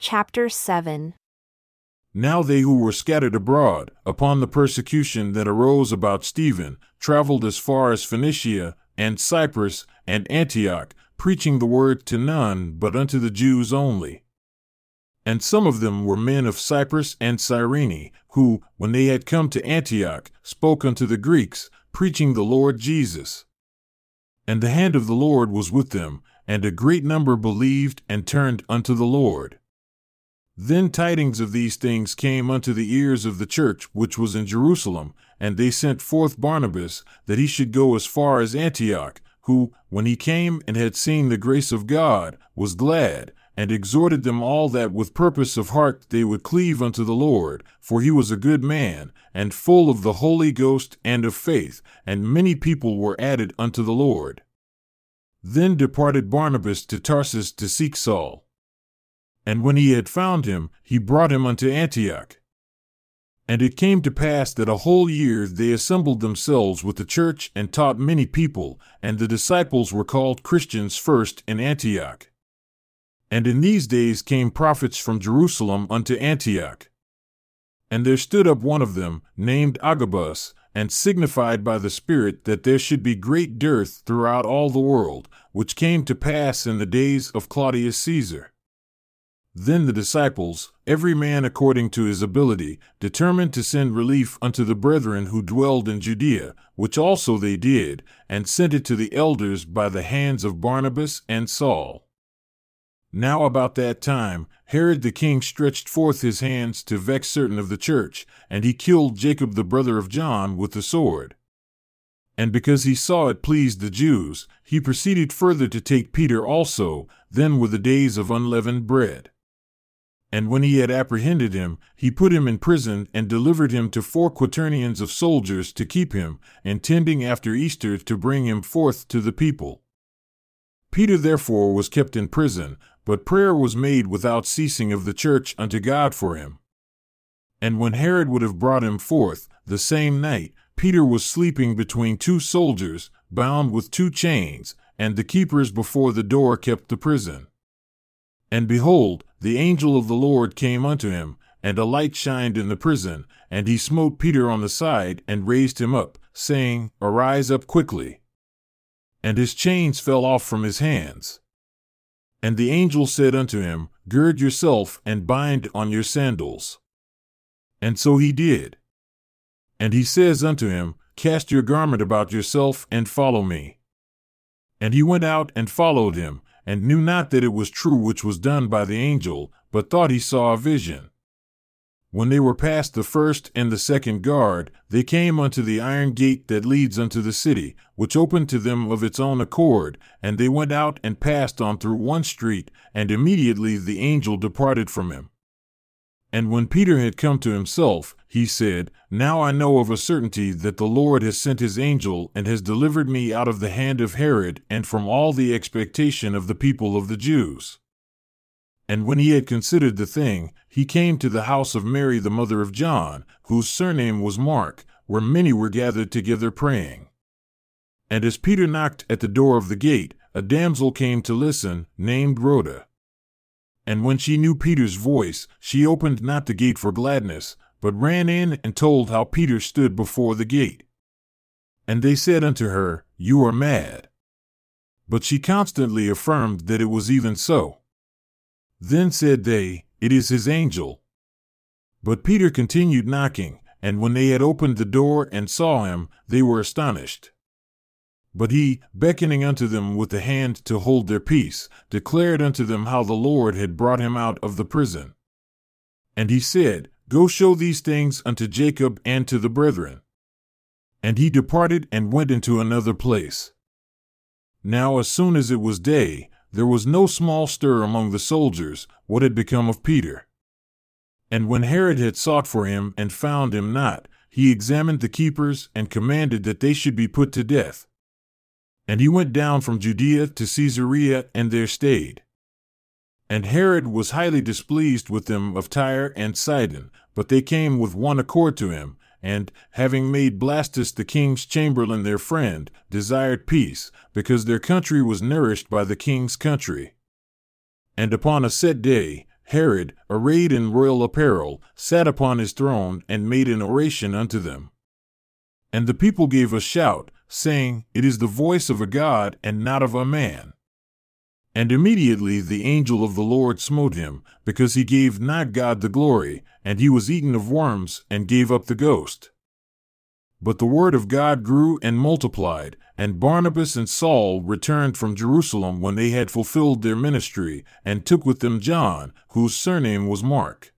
Chapter 7 Now they who were scattered abroad, upon the persecution that arose about Stephen, traveled as far as Phoenicia, and Cyprus, and Antioch, preaching the word to none but unto the Jews only. And some of them were men of Cyprus and Cyrene, who, when they had come to Antioch, spoke unto the Greeks, preaching the Lord Jesus. And the hand of the Lord was with them, and a great number believed and turned unto the Lord. Then tidings of these things came unto the ears of the church which was in Jerusalem, and they sent forth Barnabas, that he should go as far as Antioch, who, when he came and had seen the grace of God, was glad, and exhorted them all that with purpose of heart they would cleave unto the Lord, for he was a good man, and full of the Holy Ghost and of faith, and many people were added unto the Lord. Then departed Barnabas to Tarsus to seek Saul. And when he had found him, he brought him unto Antioch. And it came to pass that a whole year they assembled themselves with the church and taught many people, and the disciples were called Christians first in Antioch. And in these days came prophets from Jerusalem unto Antioch. And there stood up one of them, named Agabus, and signified by the Spirit that there should be great dearth throughout all the world, which came to pass in the days of Claudius Caesar. Then the disciples, every man according to his ability, determined to send relief unto the brethren who dwelled in Judea, which also they did, and sent it to the elders by the hands of Barnabas and Saul. Now about that time, Herod the king stretched forth his hands to vex certain of the church, and he killed Jacob the brother of John with the sword. And because he saw it pleased the Jews, he proceeded further to take Peter also, then were the days of unleavened bread. And when he had apprehended him, he put him in prison and delivered him to four quaternions of soldiers to keep him, intending after Easter to bring him forth to the people. Peter therefore was kept in prison, but prayer was made without ceasing of the church unto God for him. And when Herod would have brought him forth, the same night, Peter was sleeping between two soldiers, bound with two chains, and the keepers before the door kept the prison. And behold, the angel of the Lord came unto him, and a light shined in the prison, and he smote Peter on the side and raised him up, saying, Arise up quickly. And his chains fell off from his hands. And the angel said unto him, Gird yourself and bind on your sandals. And so he did. And he says unto him, Cast your garment about yourself and follow me. And he went out and followed him, and knew not that it was true which was done by the angel, but thought he saw a vision. When they were past the first and the second guard, they came unto the iron gate that leads unto the city, which opened to them of its own accord, and they went out and passed on through one street, and immediately the angel departed from him. And when Peter had come to himself, he said, Now I know of a certainty that the Lord has sent his angel and has delivered me out of the hand of Herod and from all the expectation of the people of the Jews. And when he had considered the thing, he came to the house of Mary the mother of John, whose surname was Mark, where many were gathered together praying. And as Peter knocked at the door of the gate, a damsel came to listen, named Rhoda. And when she knew Peter's voice, she opened not the gate for gladness, but ran in and told how Peter stood before the gate. And they said unto her, You are mad. But she constantly affirmed that it was even so. Then said they, It is his angel. But Peter continued knocking, and when they had opened the door and saw him, they were astonished. But he, beckoning unto them with the hand to hold their peace, declared unto them how the Lord had brought him out of the prison. And he said, Go show these things unto Jacob and to the brethren. And he departed and went into another place. Now, as soon as it was day, there was no small stir among the soldiers what had become of Peter. And when Herod had sought for him and found him not, he examined the keepers and commanded that they should be put to death. And he went down from Judea to Caesarea and there stayed. And Herod was highly displeased with them of Tyre and Sidon, but they came with one accord to him, and, having made Blastus the king's chamberlain their friend, desired peace, because their country was nourished by the king's country. And upon a set day, Herod, arrayed in royal apparel, sat upon his throne and made an oration unto them. And the people gave a shout, saying, It is the voice of a God and not of a man. And immediately the angel of the Lord smote him, because he gave not God the glory, and he was eaten of worms, and gave up the ghost. But the word of God grew and multiplied, and Barnabas and Saul returned from Jerusalem when they had fulfilled their ministry, and took with them John, whose surname was Mark.